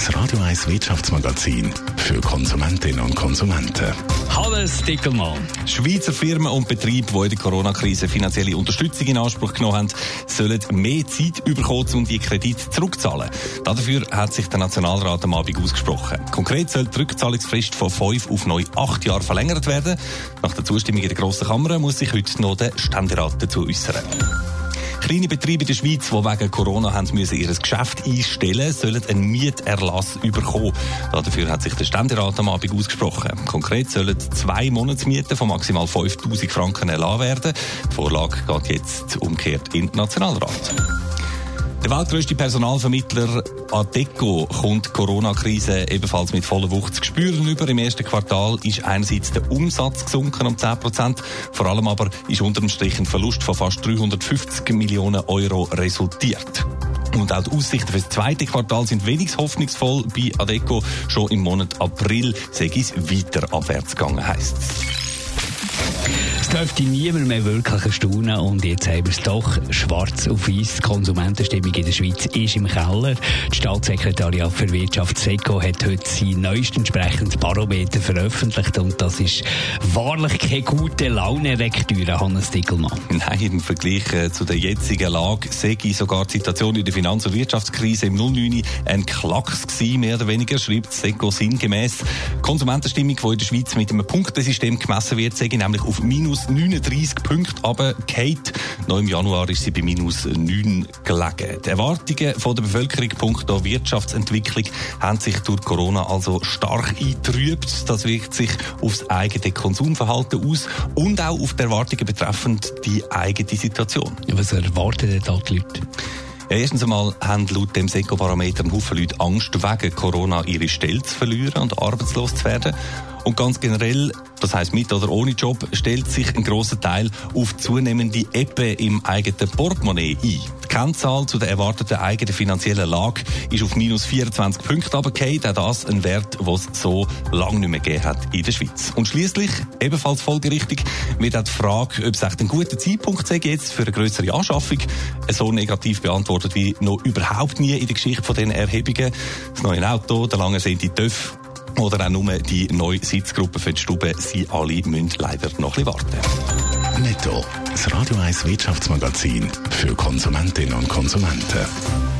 das Radio 1 Wirtschaftsmagazin für Konsumentinnen und Konsumenten. Hannes Dickelmann. Schweizer Firmen und Betriebe, die in der Corona-Krise finanzielle Unterstützung in Anspruch genommen haben, sollen mehr Zeit bekommen, um die Kredite zurückzuzahlen. Dafür hat sich der Nationalrat am Abend ausgesprochen. Konkret soll die Rückzahlungsfrist von fünf auf neu acht Jahre verlängert werden. Nach der Zustimmung in der Grossen Kammer muss sich heute noch der Ständerat dazu äußern. Kleine Betriebe in der Schweiz, die wegen Corona haben ihr Geschäft einstellen sollen einen Mieterlass überkommen. Dafür hat sich der Ständerat am Abend ausgesprochen. Konkret sollen zwei Monatsmieten von maximal 5000 Franken erlassen werden. Die Vorlage geht jetzt umgekehrt in den Nationalrat. Der weltgrößte Personalvermittler Adeco kommt die Corona-Krise ebenfalls mit voller Wucht zu spüren über. Im ersten Quartal ist einerseits der Umsatz gesunken um 10 Prozent, vor allem aber ist unter dem Strich ein Verlust von fast 350 Millionen Euro resultiert. Und auch die Aussichten für das zweite Quartal sind wenig hoffnungsvoll bei Adeco. Schon im Monat April sei es weiter abwärts gegangen, heisst es dürfte niemand mehr wirklich erstaunen. Und jetzt haben wir es doch schwarz auf weiß. Die Konsumentenstimmung in der Schweiz ist im Keller. Die Staatssekretariat für Wirtschaft SECO hat heute sein neuestes entsprechendes Barometer veröffentlicht. Und das ist wahrlich keine gute Laune-Lektüre, Hannes Dickelmann. Nein, im Vergleich äh, zu der jetzigen Lage sehe ich sogar die Situation in der Finanz- und Wirtschaftskrise im 09 ein Klacks gewesen, mehr oder weniger, schreibt SECO sinngemäß. Konsumentenstimmung, die in der Schweiz mit einem Punktesystem gemessen wird, sehe ich nämlich auf minus minus 39 Punkte, aber Kate, noch im Januar ist sie bei minus 9 gelegen. Die Erwartungen von der Bevölkerung punkto Wirtschaftsentwicklung haben sich durch Corona also stark eingetrübt. Das wirkt sich auf das eigene Konsumverhalten aus und auch auf die Erwartungen betreffend die eigene Situation. Was erwarten denn da die Leute? Ja, erstens einmal haben laut dem Seco-Barometer ein Haufen Leute Angst, wegen Corona ihre Stelle zu verlieren und arbeitslos zu werden. Und ganz generell, das heißt mit oder ohne Job, stellt sich ein großer Teil auf zunehmende Eppe im eigenen Portemonnaie ein. Die Kennzahl zu der erwarteten eigenen finanziellen Lage ist auf minus 24 Punkte runtergefallen. Auch das ein Wert, den es so lange nicht mehr gegeben hat in der Schweiz. Und schließlich ebenfalls folgerichtig wird auch die Frage, ob es echt ein guter Zeitpunkt sei jetzt für eine größere Anschaffung, so negativ beantwortet wie noch überhaupt nie in der Geschichte von diesen Erhebungen. Das neue Auto, der lange die TÜV oder auch nur die neue Sitzgruppe für die Stube. Sie alle müssen leider noch ein warten. Netto, das Radio 1 Wirtschaftsmagazin für Konsumentinnen und Konsumenten.